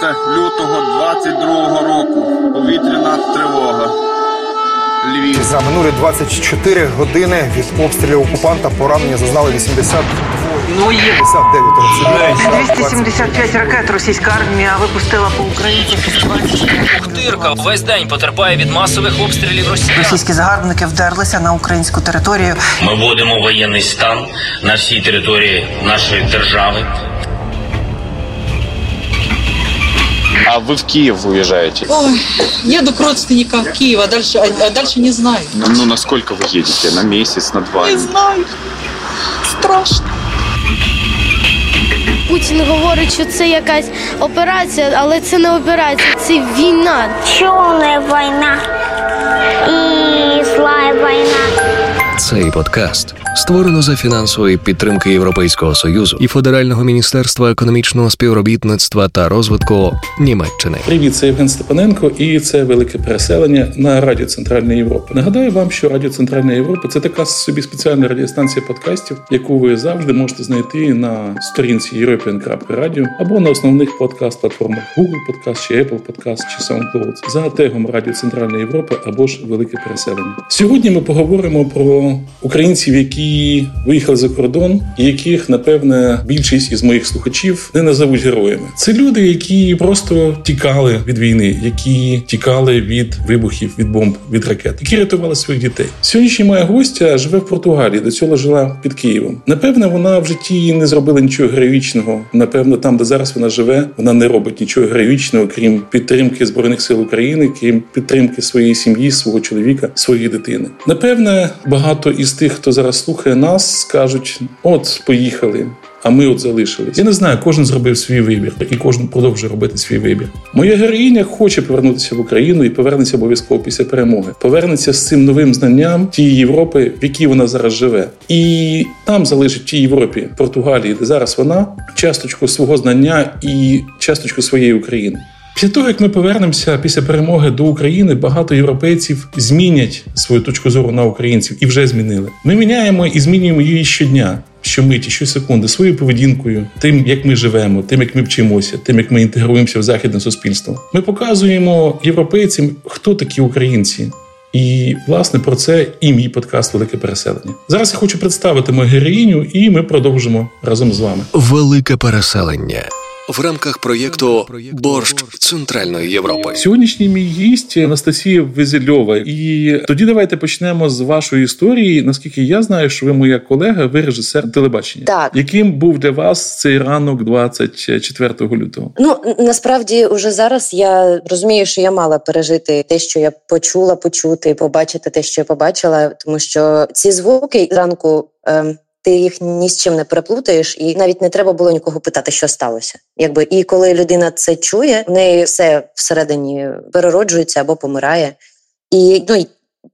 11 лютого 22 року. Повітряна тривога. Львів. За минулі 24 години від обстрілів окупанта поранення зазнали 80 Ну, є 59 275 ракет російська армія випустила по Україні. Тирка весь день потерпає від масових обстрілів Росії. Російські загарбники вдерлися на українську територію. Ми вводимо воєнний стан на всій території нашої держави. А вы в Киев уезжаете? Ой, еду к родственникам в Киев, а дальше, а, а дальше не знаю. Ну, ну, насколько вы едете? На месяц, на два? Не знаю. Страшно. Путін говорить, що це якась операція, але це не операція, це війна. Черная война и злая война. Цей подкаст створено за фінансової підтримки Європейського союзу і Федерального міністерства економічного співробітництва та розвитку Німеччини. Привіт, це Євген Степаненко, і це велике переселення на Радіо Центральної Європи. Нагадаю вам, що Радіо Центральної Європи це така собі спеціальна радіостанція подкастів, яку ви завжди можете знайти на сторінці European.radio або на основних подкаст-платформах Google Podcast, чи Apple Podcast, чи SoundCloud за тегом Радіо Центральної Європи або ж Велике переселення. Сьогодні ми поговоримо про українців, які виїхали за кордон, і яких напевне більшість із моїх слухачів не назовуть героями. Це люди, які просто тікали від війни, які тікали від вибухів, від бомб, від ракет, які рятували своїх дітей. Сьогоднішня моя гостя живе в Португалії, до цього жила під Києвом. Напевне, вона в житті не зробила нічого героїчного. Напевно, там, де зараз вона живе, вона не робить нічого героїчного, крім підтримки збройних сил України, крім підтримки своєї сім'ї, свого чоловіка, своєї дитини. Напевне, багато із тих, хто зараз слухає нас, скажуть: от поїхали. А ми от залишились. Я не знаю, кожен зробив свій вибір, і кожен продовжує робити свій вибір. Моя героїня хоче повернутися в Україну і повернеться обов'язково після перемоги. Повернеться з цим новим знанням тієї Європи, в якій вона зараз живе, і там залишить тій Європі, Португалії, де зараз вона часточку свого знання і часточку своєї України. Після того, як ми повернемося після перемоги до України, багато європейців змінять свою точку зору на українців і вже змінили. Ми міняємо і змінюємо її щодня. Щомиті, щосекунди, своєю поведінкою, тим, як ми живемо, тим, як ми вчимося, тим, як ми інтегруємося в західне суспільство. Ми показуємо європейцям, хто такі українці. І власне про це і мій подкаст Велике переселення. Зараз я хочу представити мою героїню, і ми продовжимо разом з вами. Велике переселення в рамках проєкту Борщ Центральної Європи. Сьогоднішній мій гість Анастасія Везельова. І тоді давайте почнемо з вашої історії. Наскільки я знаю, що ви моя колега, ви режисер телебачення. Так. Яким був для вас цей ранок 24 лютого? Ну насправді, уже зараз я розумію, що я мала пережити те, що я почула, почути, побачити те, що я побачила, тому що ці звуки зранку. Ем... Ти їх ні з чим не переплутаєш, і навіть не треба було нікого питати, що сталося. Якби і коли людина це чує, в неї все всередині перероджується або помирає. І ну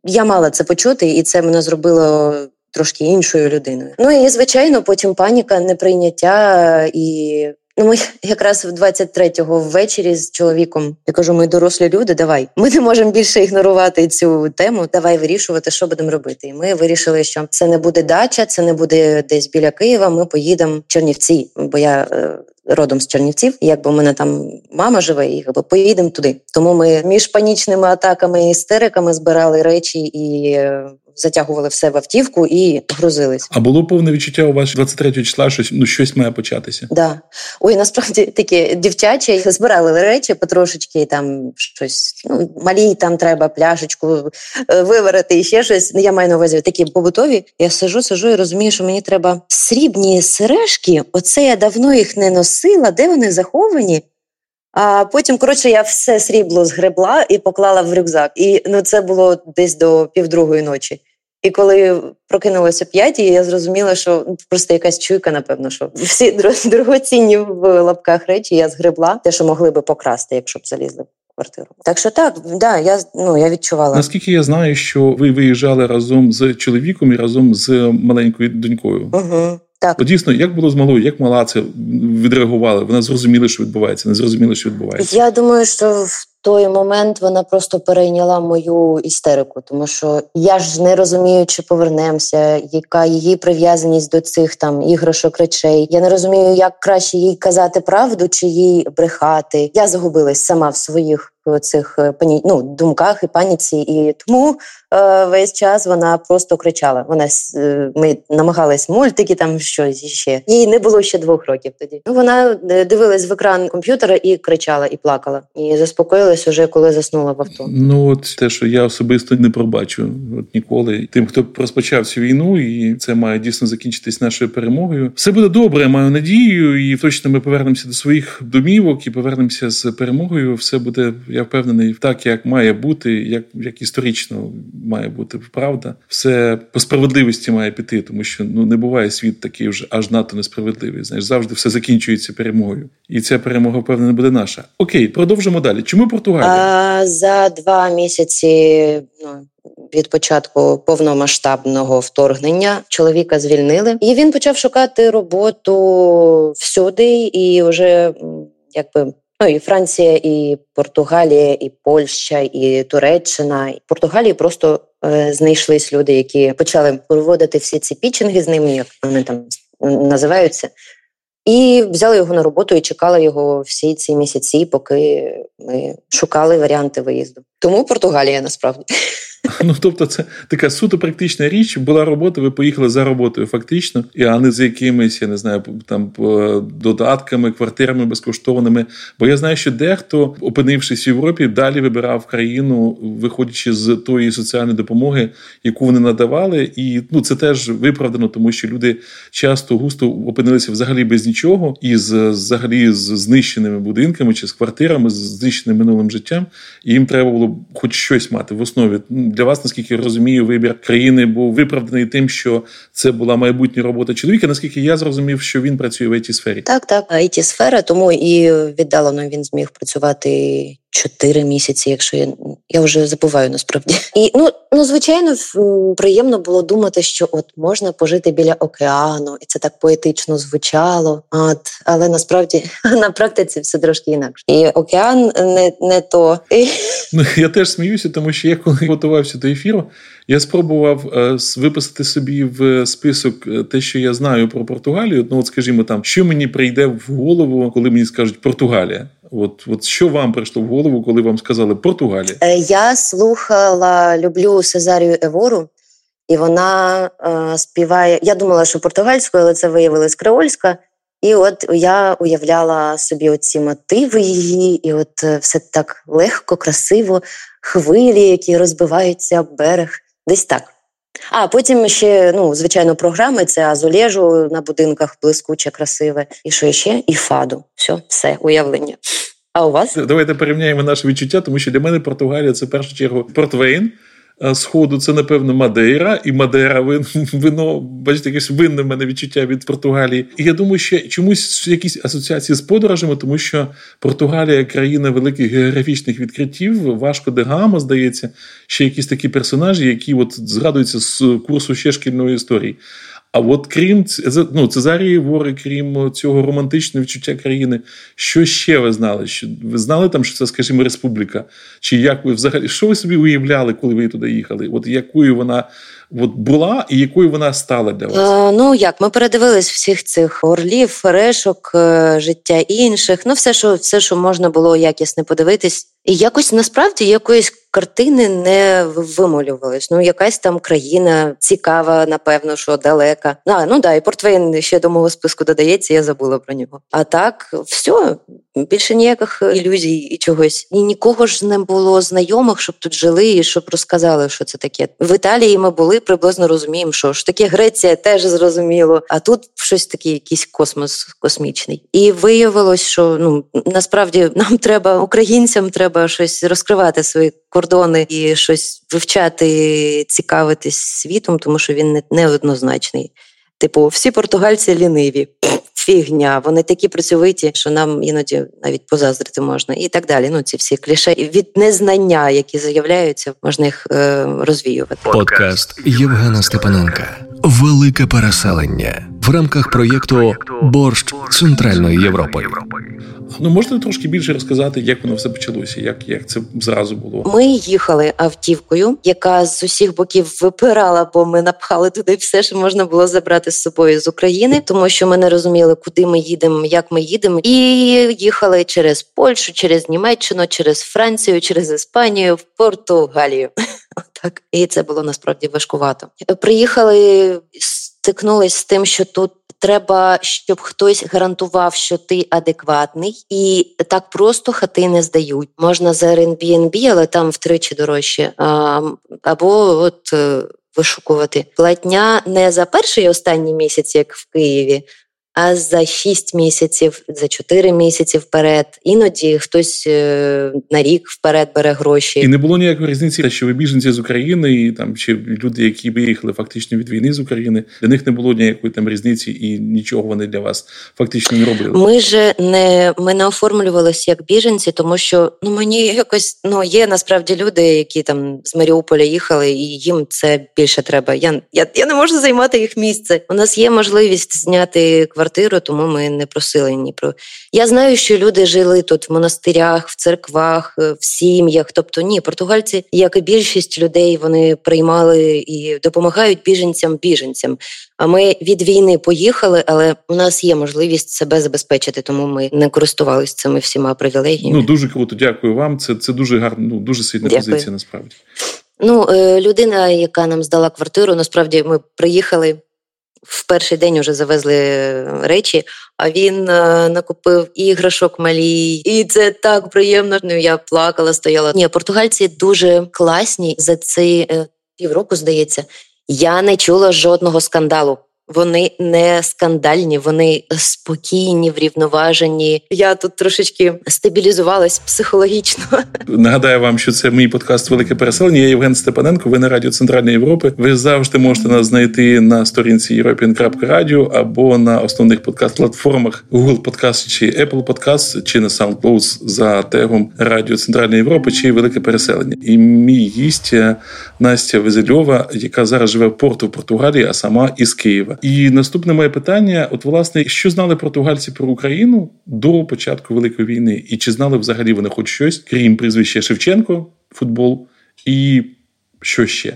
я мала це почути, і це мене зробило трошки іншою людиною. Ну і звичайно, потім паніка, неприйняття і. Ну, ми якраз в 23-го ввечері з чоловіком я кажу: ми дорослі люди, давай. Ми не можемо більше ігнорувати цю тему. Давай вирішувати, що будемо робити. І ми вирішили, що це не буде дача, це не буде десь біля Києва. Ми поїдемо в Чернівці, бо я е, родом з Чернівців. Якби у мене там мама живе, і якби поїдемо туди. Тому ми між панічними атаками і істериками збирали речі і. Е, Затягували все в автівку і грузились. А було повне відчуття у вас 23 числа, що ну щось має початися. Да. Ой, насправді такі дівчачі збирали речі потрошечки, там щось ну малі, там треба пляшечку виварити і ще щось. Я маю на увазі такі побутові. Я сижу, сижу і розумію, що мені треба срібні сережки. Оце я давно їх не носила. Де вони заховані? А потім, коротше, я все срібло згребла і поклала в рюкзак. І ну, це було десь до півдругої ночі. І коли прокинулося п'ять, я зрозуміла, що ну, просто якась чуйка, напевно, що всі дорогоцінні в лапках речі я згребла, те, що могли би покрасти, якщо б залізли в квартиру. Так що так, да, я ну я відчувала. Наскільки я знаю, що ви виїжджали разом з чоловіком і разом з маленькою донькою. Угу. Так. Дійсно, як було з малою, як мала це відреагувала? Вона зрозуміла, що відбувається, не зрозуміла, що відбувається. Я думаю, що в той момент вона просто перейняла мою істерику, тому що я ж не розумію, чи повернемося, яка її прив'язаність до цих там іграшок речей. Я не розумію, як краще їй казати правду чи їй брехати. Я загубилась сама в своїх цих е, пані... ну, думках і паніці, і тому е, весь час вона просто кричала. Вона е, ми намагались мультики, там щось ще їй не було ще двох років. Тоді ну вона е, дивилась в екран комп'ютера і кричала, і плакала, і заспокоїлась уже коли заснула в авто. Ну от те, що я особисто не пробачу от ніколи. Тим, хто розпочав цю війну, і це має дійсно закінчитись нашою перемогою. Все буде добре. Я маю надію, і точно ми повернемося до своїх домівок і повернемося з перемогою. Все буде я впевнений, так як має бути, як як історично має бути правда. Все по справедливості має піти, тому що ну не буває світ такий вже аж надто несправедливий. Знаєш, завжди все закінчується перемогою, і ця перемога впевнена буде наша. Окей, продовжимо далі. Чому Португалія? А, за два місяці ну. Від початку повномасштабного вторгнення чоловіка звільнили, і він почав шукати роботу всюди, і вже якби Ну і Франція, і Португалія, і Польща, і Туреччина. І Португалії просто е, знайшлись люди, які почали проводити всі ці пічинги з ними, як вони там називаються, і взяли його на роботу і чекали його всі ці місяці, поки ми шукали варіанти виїзду. Тому Португалія насправді. Ну тобто, це така суто практична річ. Була робота, ви поїхали за роботою, фактично, і а не з якимись, я не знаю, там додатками, квартирами безкоштовними. Бо я знаю, що дехто, опинившись в Європі, далі вибирав країну, виходячи з тої соціальної допомоги, яку вони надавали, і ну це теж виправдано, тому що люди часто густо опинилися взагалі без нічого, і з взагалі з знищеними будинками чи з квартирами, з знищеним минулим життям. І їм треба було хоч щось мати в основі для вас, наскільки я розумію, вибір країни був виправданий тим, що це була майбутня робота чоловіка. Наскільки я зрозумів, що він працює в it сфері, так так it сфера, тому і віддалено він зміг працювати чотири місяці, якщо я я вже забуваю насправді. І ну ну звичайно приємно було думати, що от можна пожити біля океану, і це так поетично звучало. От але насправді на практиці все трошки інакше. І океан не не то. Ну я теж сміюся, тому що я коли готувався до ефіру, я спробував е, виписати собі в список е, те, що я знаю про Португалію. Ну, от скажімо, там що мені прийде в голову, коли мені скажуть Португалія. От от що вам прийшло в голову, коли вам сказали Португалія? Е, я слухала, люблю Сезарію Евору, і вона е, співає. Я думала, що португальською, але це виявилось креольська. І от я уявляла собі оці мотиви її, і от все так легко, красиво, хвилі, які розбиваються об берег, десь так. А потім ще, ну, звичайно, програми це азолежу на будинках блискуче, красиве. І що ще? І фаду. Все, все, уявлення. А у вас? Давайте порівняємо наше відчуття, тому що для мене Португалія це в першу чергу Портвейн. Сходу це, напевно, Мадейра, і Мадейра вино, бачите, якесь винне в мене відчуття від Португалії. І я думаю, що чомусь якісь асоціації з подорожами, тому що Португалія країна великих географічних відкриттів, важко де Гамо, здається, ще якісь такі персонажі, які от згадуються з курсу ще шкільної історії. А от крім ну, Цезарії Вори, крім цього романтичного відчуття країни, що ще ви знали? Що ви знали там, що це, скажімо, республіка? Чи як ви взагалі що ви собі уявляли, коли ви туди їхали? От якою вона от була і якою вона стала для вас? А, ну як ми передивились всіх цих орлів, ферешок, е, життя інших. Ну, все, що все, що можна було якісно подивитись, і якось насправді якоїсь картини не вимолювались. Ну, якась там країна цікава, напевно, що далека. А, ну да, і Портвейн ще до мого списку додається, я забула про нього. А так, все, більше ніяких ілюзій і чогось. І нікого ж не було знайомих, щоб тут жили і щоб розказали, що це таке. В Італії ми були приблизно розуміємо, що ж таке Греція теж зрозуміло. А тут щось таке, якийсь космос космічний. І виявилось, що ну насправді нам треба українцям треба щось розкривати свої кордони і щось вивчати, цікавитись світом, тому що він неоднозначний. Типу, всі португальці ліниві. Фігня, вони такі працьовиті, що нам іноді навіть позаздрити можна, і так далі. Ну ці всі кліше від незнання, які заявляються, можна їх е, розвіювати. Подкаст Євгена Степаненка. Велике переселення. В рамках проєкту Борщ Центральної Європи. Ну можете трошки більше розказати, як воно все почалося, як як це зразу було? Ми їхали автівкою, яка з усіх боків випирала, бо ми напхали туди все, що можна було забрати з собою з України, тому що ми не розуміли, куди ми їдемо, як ми їдемо, і їхали через Польщу, через Німеччину, через Францію, через Іспанію в Португалію. Так, і це було насправді важкувато. Приїхали, стикнулись з тим, що тут треба, щоб хтось гарантував, що ти адекватний, і так просто хати не здають. Можна за Airbnb, але там втричі дорожче. Або от е, вишукувати платня не за перший і останній місяць, як в Києві а за 6 місяців, за 4 місяці вперед. Іноді хтось е, на рік вперед бере гроші. І не було ніякої різниці, що ви біженці з України, і там чи люди, які виїхали фактично від війни з України, для них не було ніякої там різниці, і нічого вони для вас фактично не робили. Ми ж не ми не оформлювалися як біженці, тому що ну мені якось ну є насправді люди, які там з Маріуполя їхали, і їм це більше треба. Я я, я не можу займати їх місце. У нас є можливість зняти квартиру квартиру, тому ми не просили ні про. Я знаю, що люди жили тут в монастирях, в церквах, е, в сім'ях. Тобто, ні, португальці, як і більшість людей, вони приймали і допомагають біженцям біженцям. А ми від війни поїхали, але у нас є можливість себе забезпечити, тому ми не користувалися цими всіма привілегіями. Ну дуже круто, дякую вам. Це це дуже гарно, ну дуже сильна дякую. позиція. Насправді. Ну, е, людина, яка нам здала квартиру, насправді ми приїхали в перший день вже завезли речі, а він е, накупив іграшок малій, і це так приємно. Ну я плакала, стояла. Ні, португальці дуже класні за ці е, півроку. Здається, я не чула жодного скандалу. Вони не скандальні, вони спокійні, врівноважені. Я тут трошечки стабілізувалась психологічно. Нагадаю вам, що це мій подкаст Велике переселення. Я Євген Степаненко. Ви на радіо Центральної Європи. Ви завжди можете нас знайти на сторінці European.radio або на основних подкаст-платформах Google Podcast чи Apple Podcast, чи на SoundCloud за тегом Радіо Центральної Європи чи Велике Переселення. І мій гість Настя Везельова, яка зараз живе в порту в Португалії, а сама із Києва. І наступне моє питання: от, власне, що знали португальці про Україну до початку Великої війни? І чи знали взагалі вони хоч щось, крім прізвища Шевченко, футбол, і що ще?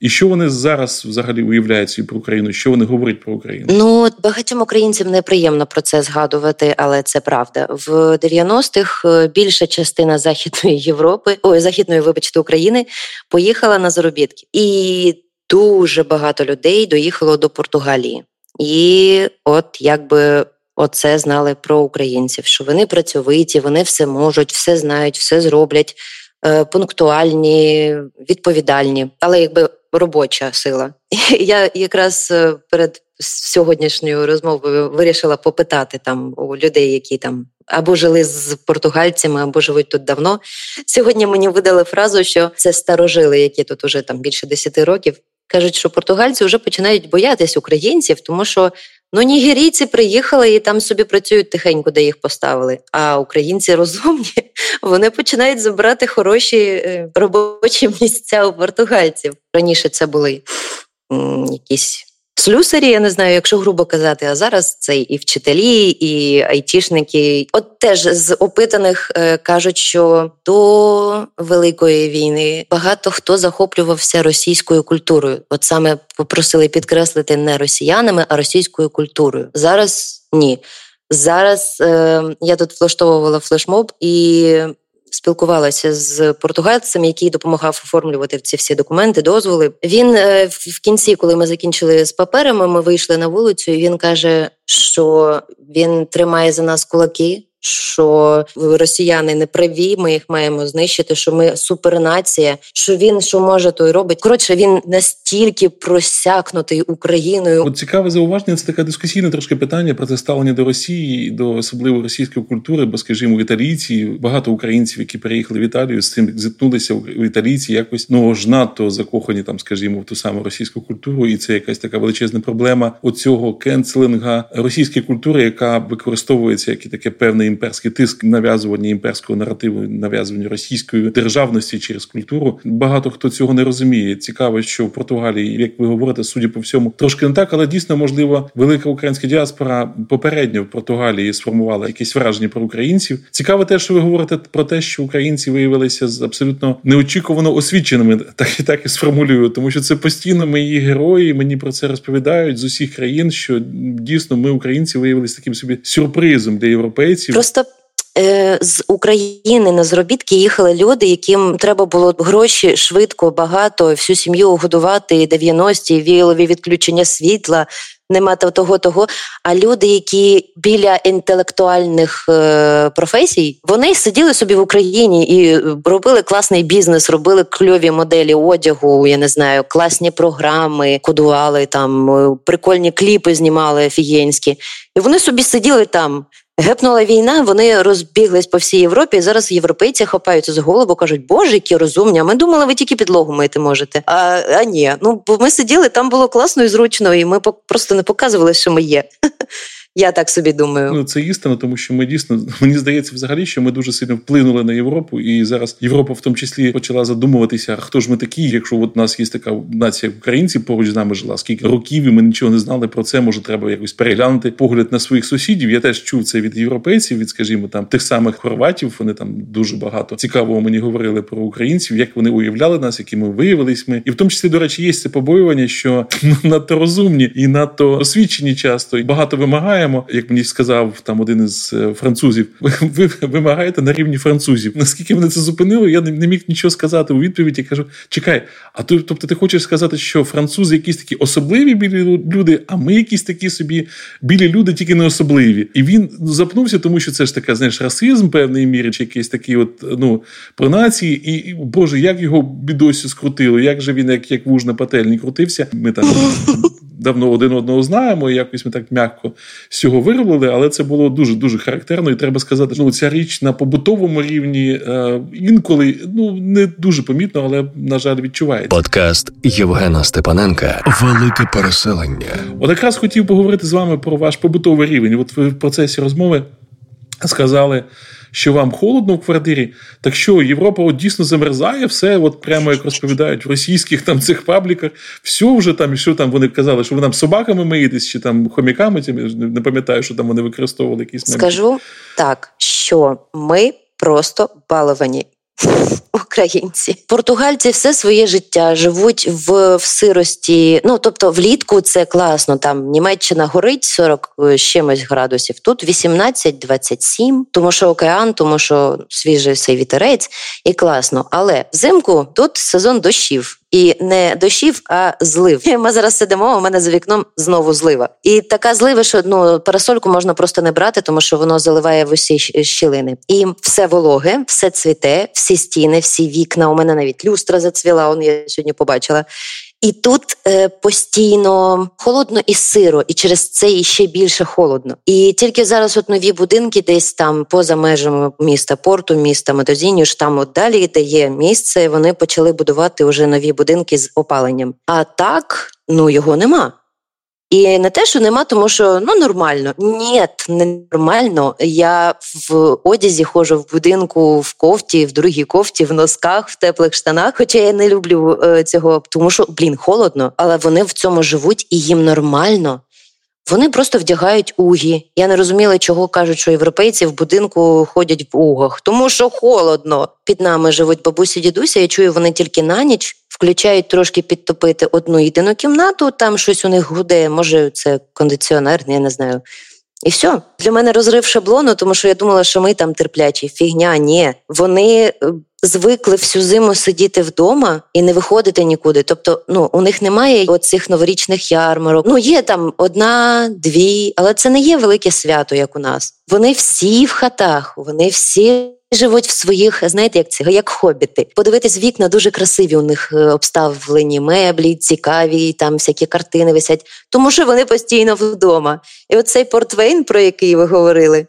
І що вони зараз взагалі уявляють собі про Україну? Що вони говорять про Україну? Ну багатьом українцям неприємно про це згадувати, але це правда. В 90-х е, більша частина західної Європи, ой, західної, вибачте, України поїхала на заробітки і дуже багато людей доїхало до Португалії, і от якби оце знали про українців, що вони працьовиті, вони все можуть, все знають, все зроблять, е, пунктуальні, відповідальні, але якби робоча сила. Я якраз е, перед сьогоднішньою розмовою вирішила попитати там у людей, які там. Або жили з португальцями, або живуть тут давно. Сьогодні мені видали фразу, що це старожили, які тут уже там більше 10 років, кажуть, що португальці вже починають боятись українців, тому що ну нігерійці приїхали і там собі працюють тихенько, де їх поставили. А українці розумні, вони починають забирати хороші е, робочі місця у португальців. Раніше це були якісь слюсарі, я не знаю, якщо грубо казати, а зараз це і вчителі, і айтішники. От теж з опитаних е, кажуть, що до великої війни багато хто захоплювався російською культурою. От саме попросили підкреслити не росіянами, а російською культурою. Зараз ні. Зараз е, я тут влаштовувала флешмоб і спілкувалася з португальцем, який допомагав оформлювати ці всі документи, дозволи. Він е, в кінці, коли ми закінчили з паперами, ми вийшли на вулицю, і він каже, що він тримає за нас кулаки що росіяни не праві, ми їх маємо знищити. Що ми супернація, що він що може, то й робить. Коротше, він настільки просякнутий Україною. От цікаве зауваження. Це таке дискусійне трошки питання про це ставлення до Росії, до особливо російської культури, бо скажімо, в італійці багато українців, які переїхали в Італію, з цим зіткнулися в італійці, якось ну ж надто закохані там, скажімо, в ту саму російську культуру, і це якась така величезна проблема оцього кенселинга російської культури, яка використовується як і таке певне імперський тиск нав'язування імперського наративу, нав'язування російської державності через культуру. Багато хто цього не розуміє. Цікаво, що в Португалії, як ви говорите, судя по всьому, трошки не так, але дійсно можливо велика українська діаспора попередньо в Португалії сформувала якісь враження про українців. Цікаво, те, що ви говорите про те, що українці виявилися з абсолютно неочікувано освіченими, так і так і сформулюю, тому що це постійно мої герої. Мені про це розповідають з усіх країн, що дійсно ми, українці, виявилися таким собі сюрпризом для європейців. Просто е, з України на заробітки їхали люди, яким треба було гроші швидко, багато, всю сім'ю годувати, 90-ті, віялові відключення світла. Нема того, того. А люди, які біля інтелектуальних е, професій, вони сиділи собі в Україні і робили класний бізнес, робили кльові моделі одягу. Я не знаю, класні програми, кодували там, е, прикольні кліпи знімали офігенські. І вони собі сиділи там. Гепнула війна, вони розбіглись по всій Європі. і Зараз європейці хапаються за голову, кажуть, боже, які розумні. А ми думали, ви тільки підлогу мити можете. А а ні, ну бо ми сиділи, там було класно і зручно, і ми просто не показували, що ми є. Я так собі думаю. Ну це істина, тому що ми дійсно мені здається, взагалі, що ми дуже сильно вплинули на Європу, і зараз Європа в тому числі почала задумуватися, хто ж ми такі, якщо от у нас є така нація українців поруч з нами жила, скільки років і ми нічого не знали про це. Може, треба якось переглянути погляд на своїх сусідів. Я теж чув це від європейців, від скажімо, там тих самих хорватів. Вони там дуже багато цікавого мені говорили про українців, як вони уявляли нас, які ми виявились ми, і в тому числі, до речі, є це побоювання, що ну, надто розумні і надто освічені часто і багато вимагаємо. Як мені сказав там один із е, французів, ви вимагаєте на рівні французів. Наскільки мене це зупинило, я не міг нічого сказати у відповідь. Я кажу: чекай, а то, тобто, ти хочеш сказати, що французи якісь такі особливі білі люди, а ми якісь такі собі білі люди, тільки не особливі. І він запнувся, тому що це ж така, знаєш, расизм певної міри, чи якийсь такий, от ну про нації, і, Боже, як його бідосі скрутило, як же він, як як вуж на пательні крутився. Ми там давно один одного знаємо, і якось ми так м'яко з цього виробили, але це було дуже дуже характерно. І треба сказати, що ну, ця річ на побутовому рівні е, інколи ну не дуже помітно, але на жаль, відчувається. Подкаст Євгена Степаненка Велике переселення. От якраз хотів поговорити з вами про ваш побутовий рівень. От ви в процесі розмови сказали що вам холодно в квартирі. Так що Європа от дійсно замерзає, все, от прямо як розповідають в російських там цих пабліках, все вже там, що там вони казали, що ви там собаками миєтесь, чи там хомяками, не пам'ятаю, що там вони використовували якісь. Скажу так, що ми просто баловані. Українці, португальці все своє життя живуть в в сирості. Ну тобто, влітку це класно. Там Німеччина горить 40 з чимось градусів. Тут 18-27, тому що океан, тому що свіжий цей вітерець, і класно. Але взимку тут сезон дощів. І не дощів, а злив. Ми зараз сидимо. У мене за вікном знову злива. І така злива, що ну парасольку можна просто не брати, тому що воно заливає в усі щілини. І все вологе, все цвіте, всі стіни, всі вікна. У мене навіть люстра зацвіла. Он я сьогодні побачила. І тут е, постійно холодно і сиро, і через це іще більше холодно. І тільки зараз от нові будинки, десь там поза межами міста, порту, міста Медозінюш, там от далі, де є місце, вони почали будувати вже нові будинки з опаленням. А так ну його нема. І не те, що нема, тому що ну нормально. Ні, не нормально. Я в одязі ходжу в будинку в кофті, в другій кофті, в носках, в теплих штанах. Хоча я не люблю е, цього, тому що блін холодно, але вони в цьому живуть і їм нормально. Вони просто вдягають угі. Я не розуміла, чого кажуть, що європейці в будинку ходять в угах, тому що холодно. Під нами живуть бабусі, дідуся. Я чую, вони тільки на ніч включають трошки підтопити одну єдину кімнату. Там щось у них гуде. Може, це кондиціонер, я не знаю. І все для мене розрив шаблону, тому що я думала, що ми там терплячі. Фігня, ні. Вони е, звикли всю зиму сидіти вдома і не виходити нікуди. Тобто, ну у них немає оцих новорічних ярмарок. Ну є там одна, дві, але це не є велике свято, як у нас. Вони всі в хатах, вони всі. Живуть в своїх, знаєте, як це як хобіти. Подивитись вікна дуже красиві. У них е, обставлені меблі, цікаві, там всякі картини висять, тому що вони постійно вдома. І оцей портвейн, про який ви говорили,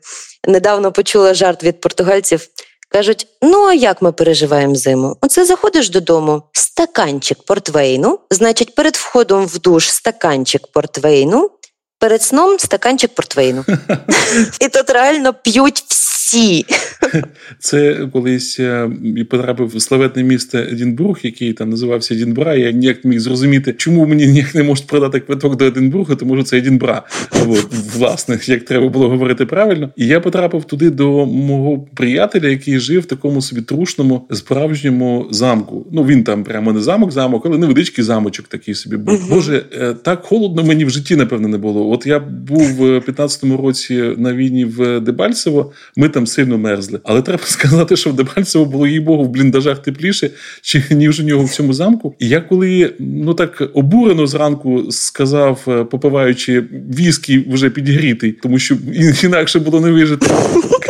недавно почула жарт від португальців. Кажуть: ну а як ми переживаємо зиму? Оце заходиш додому, стаканчик портвейну, значить, перед входом в душ стаканчик портвейну, перед сном стаканчик портвейну. І тут реально п'ють всі всі. Це колись е, потрапив в славетне місто Едінбург, який там називався Едінбра. Я ніяк не міг зрозуміти, чому мені ніяк не можуть продати квиток до Единбурга, тому що це Едінбра. От, власне, як треба було говорити правильно. І я потрапив туди до мого приятеля, який жив в такому собі трушному справжньому замку. Ну він там прямо не замок, замок, але невеличкий замочок такий собі був. Боже, е, так холодно мені в житті, напевно, не було. От я був в 15-му році на війні в Дебальцево. Ми там сильно мерзли. Але треба сказати, що в Дебальцево було їй богу в бліндажах тепліше, чи ніж у нього в цьому замку. І я коли ну так обурено зранку сказав, е, попиваючи віскі вже підігрітий, тому що інакше було не вижити.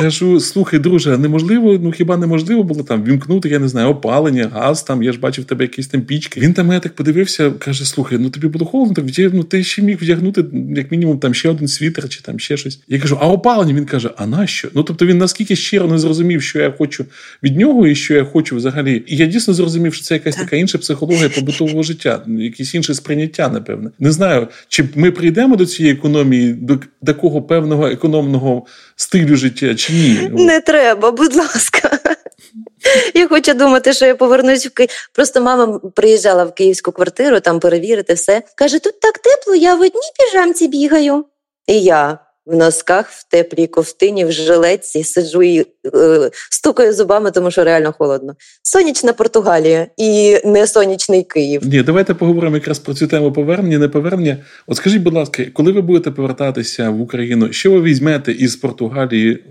Кажу, слухай, друже, неможливо, ну хіба неможливо було там вімкнути, я не знаю, опалення, газ там, я ж бачив тебе якісь там пічки. Він там мене так подивився, каже: слухай, ну тобі було холодно, так ну ти ще міг вдягнути, як мінімум, там ще один світер чи там ще щось. Я кажу, а опалення? Він каже, а нащо? Ну тобто він наскільки щиро не зрозумів, що я хочу від нього і що я хочу взагалі. І я дійсно зрозумів, що це якась така інша психологія побутового життя, якесь інше сприйняття, напевне. Не знаю, чи ми прийдемо до цієї економії, до такого певного економного стилю життя, чи ні? Не треба, будь ласка. Я хочу думати, що я повернусь в Київ. Просто мама приїжджала в київську квартиру, там перевірити все. Каже: тут так тепло, я в одній піжамці бігаю. І я в носках, в теплій ковтині, в жилетці сиджу і стукаю зубами, тому що реально холодно. Сонячна Португалія і не сонячний Київ. Ні, давайте поговоримо якраз про цю тему повернення, не повернення. От скажіть, будь ласка, коли ви будете повертатися в Україну, що ви візьмете із Португалії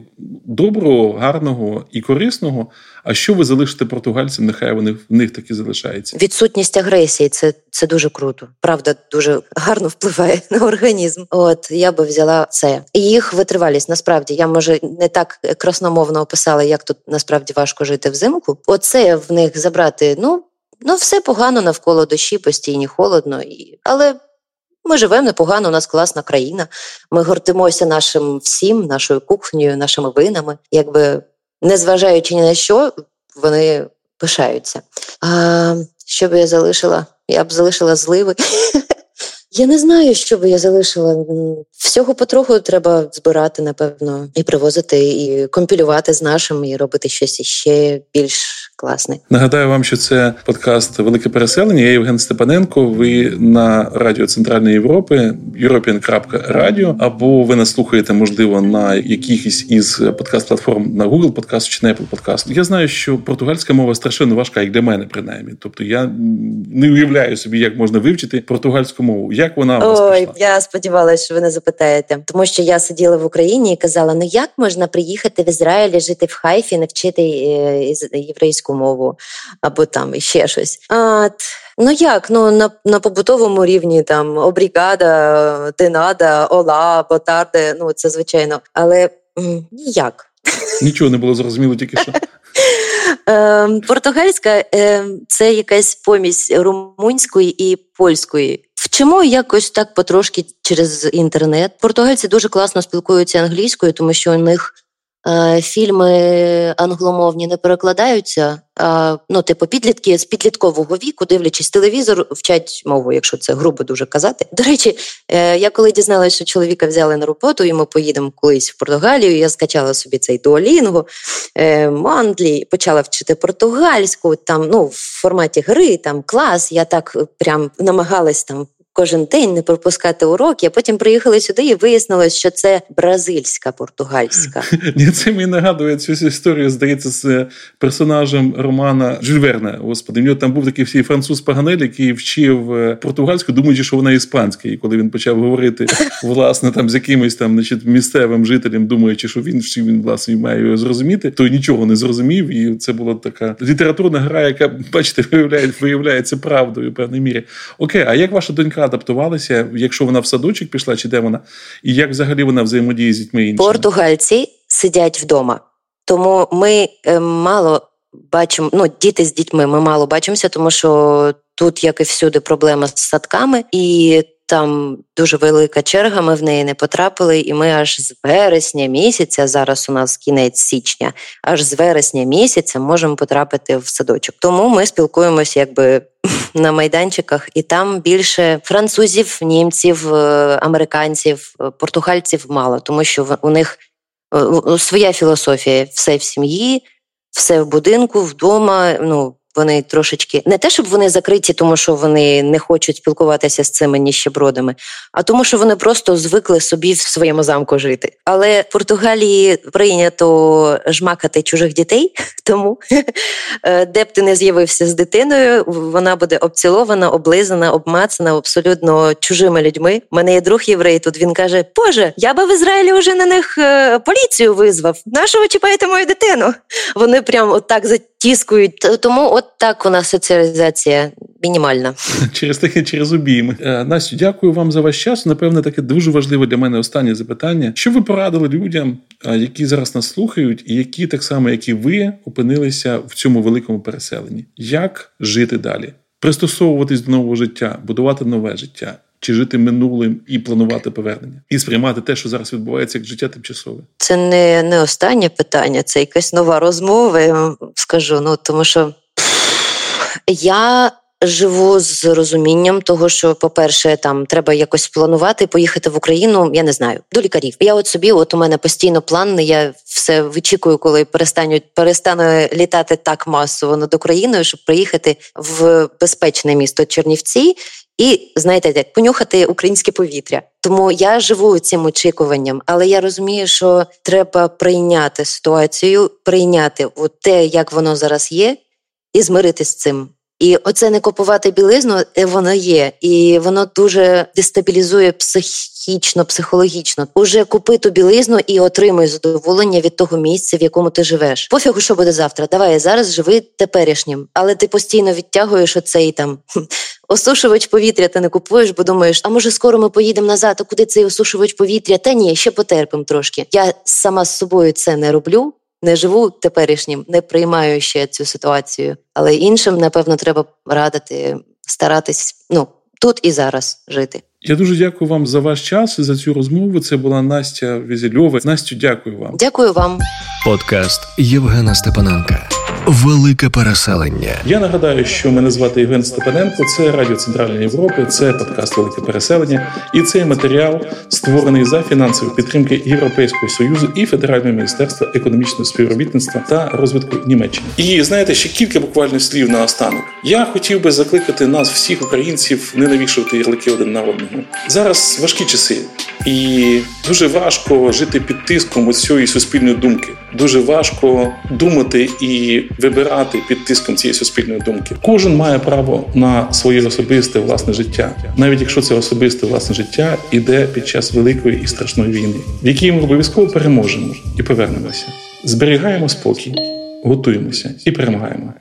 доброго, гарного і корисного? А що ви залишите португальцям? Нехай вони в них таки залишається. Відсутність агресії це це дуже круто. Правда, дуже гарно впливає на організм. От я би взяла це. Їх витривалість. Насправді я може не так красномовно описала, як тут насправді важко жити взимку. Оце в них забрати. Ну ну все погано навколо дощі, постійні холодно і але. Ми живемо непогано, у нас класна країна. Ми гортимося нашим всім, нашою кухнею, нашими винами. Якби незважаючи ні на що, вони пишаються. А що би я залишила? Я б залишила зливи. Я не знаю, що би я залишила. Всього потроху треба збирати, напевно, і привозити, і компілювати з нашим, і робити щось іще більш класне. Нагадаю вам, що це подкаст Велике переселення. Я Євген Степаненко. Ви на радіо Центральної Європи, European.radio, або ви нас слухаєте, можливо, на якихось із подкаст-платформ на Google Podcast чи на Apple Podcast. Я знаю, що португальська мова страшенно важка, як для мене, принаймні. Тобто я не уявляю собі, як можна вивчити португальську мову. Як вона у вас Ой, пішла? я сподівалася, що ви не запитаєте, тому що я сиділа в Україні і казала: ну як можна приїхати в Ізраїль, жити в Хайфі, не вчити е, мову або там ще щось. А, Ну як? Ну на на побутовому рівні там обрігада, тенада, ола, ботарде, ну це звичайно, але ніяк. Нічого не було зрозуміло, тільки що. Ем, португальська ем, це якась помість румунської і польської. Вчимо якось так потрошки через інтернет. Португальці дуже класно спілкуються англійською, тому що у них фільми англомовні не перекладаються. Ну, типу, підлітки з підліткового віку, дивлячись телевізор, вчать мову, якщо це грубо дуже казати. До речі, е, я коли дізналася, що чоловіка взяли на роботу, і ми поїдемо колись в Португалію. Я скачала собі цей дуолінго, е, мандлі, почала вчити португальську, там ну в форматі гри, там клас. Я так прям намагалась там кожен день не пропускати уроки. А потім приїхали сюди і вияснилось, що це бразильська португальська. Ні, Це мені нагадує цю історію, здається, з персонажем Романа Жюльверна. Господи, в нього там був такий всій француз Паганель, який вчив е, португальську, думаючи, що вона іспанська. І коли він почав говорити власне там з якимось там, значить, місцевим жителем, думаючи, що він що він власне має його зрозуміти, то нічого не зрозумів. І це була така літературна гра, яка, бачите, виявляє, виявляється правдою в певній мірі. Окей, а як ваша донька адаптувалася, якщо вона в садочок пішла, чи де вона, і як взагалі вона взаємодіє з дітьми іншими? Португальці сидять вдома, тому ми е, мало бачимо. Ну, діти з дітьми ми мало бачимося, тому що тут, як і всюди, проблема з садками і. Там дуже велика черга, ми в неї не потрапили, і ми аж з вересня місяця, зараз у нас кінець січня, аж з вересня місяця можемо потрапити в садочок. Тому ми спілкуємося якби на майданчиках, і там більше французів, німців, е, американців, е, португальців мало, тому що у них своя філософія: все в сім'ї, все в будинку, вдома. Ну вони трошечки не те, щоб вони закриті, тому що вони не хочуть спілкуватися з цими ніщебродами, а тому, що вони просто звикли собі в своєму замку жити. Але в Португалії прийнято жмакати чужих дітей, тому е, де б ти не з'явився з дитиною, вона буде обцілована, облизана, обмацана абсолютно чужими людьми. У мене є друг єврей. Тут він каже: Боже, я би в Ізраїлі вже на них е, поліцію визвав. Нащо ви чіпаєте мою дитину? Вони прям отак затіскують. Тому от так у нас соціалізація мінімальна. Через таке, через обійми. Е, Настю, дякую вам за ваш час. Напевне, таке дуже важливе для мене останнє запитання. Що ви порадили людям, е, які зараз нас слухають, і які так само, як і ви, опинилися в цьому великому переселенні? Як жити далі? Пристосовуватись до нового життя, будувати нове життя. Чи жити минулим і планувати повернення, і сприймати те, що зараз відбувається, як життя тимчасове? Це не не останнє питання, це якась нова розмова. Я вам скажу. Ну тому що я живу з розумінням того, що, по-перше, там треба якось планувати, поїхати в Україну. Я не знаю до лікарів. Я от собі, от у мене постійно план. Я все вичікую, коли перестануть перестану літати так масово над Україною, щоб приїхати в безпечне місто Чернівці. І знаєте, як понюхати українське повітря. Тому я живу цим очікуванням, але я розумію, що треба прийняти ситуацію, прийняти от те, як воно зараз є, і змиритися з цим. І оце не купувати білизну, е, воно є, і воно дуже дестабілізує психічно, психологічно. Уже купи ту білизну і отримуй задоволення від того місця, в якому ти живеш. Пофігу, що буде завтра. Давай зараз живи теперішнім, але ти постійно відтягуєш оцей там. Осушувач повітря ти не купуєш, бо думаєш, а може скоро ми поїдемо назад, а куди цей осушувач повітря? Та ні, ще потерпимо трошки. Я сама з собою це не роблю не живу теперішнім, не приймаю ще цю ситуацію. Але іншим, напевно, треба радити старатись ну тут і зараз жити. Я дуже дякую вам за ваш час і за цю розмову. Це була Настя Візельова. Настю, дякую вам. Дякую вам. Подкаст Євгена Степаненка. Велике переселення. Я нагадаю, що мене звати Євген Степаненко. Це Радіо Центральної Європи, це подкаст Велике переселення. І цей матеріал створений за фінансової підтримки Європейського союзу і Федерального міністерства економічного співробітництва та розвитку Німеччини. І знаєте, ще кілька буквально слів на останок. Я хотів би закликати нас, всіх українців, не навішувати ярлики один на одного. Зараз важкі часи, і дуже важко жити під тиском оцієї суспільної думки. Дуже важко думати і вибирати під тиском цієї суспільної думки. Кожен має право на своє особисте власне життя, навіть якщо це особисте власне життя іде під час великої і страшної війни, в якій ми обов'язково переможемо і повернемося. Зберігаємо спокій, готуємося і перемагаємо.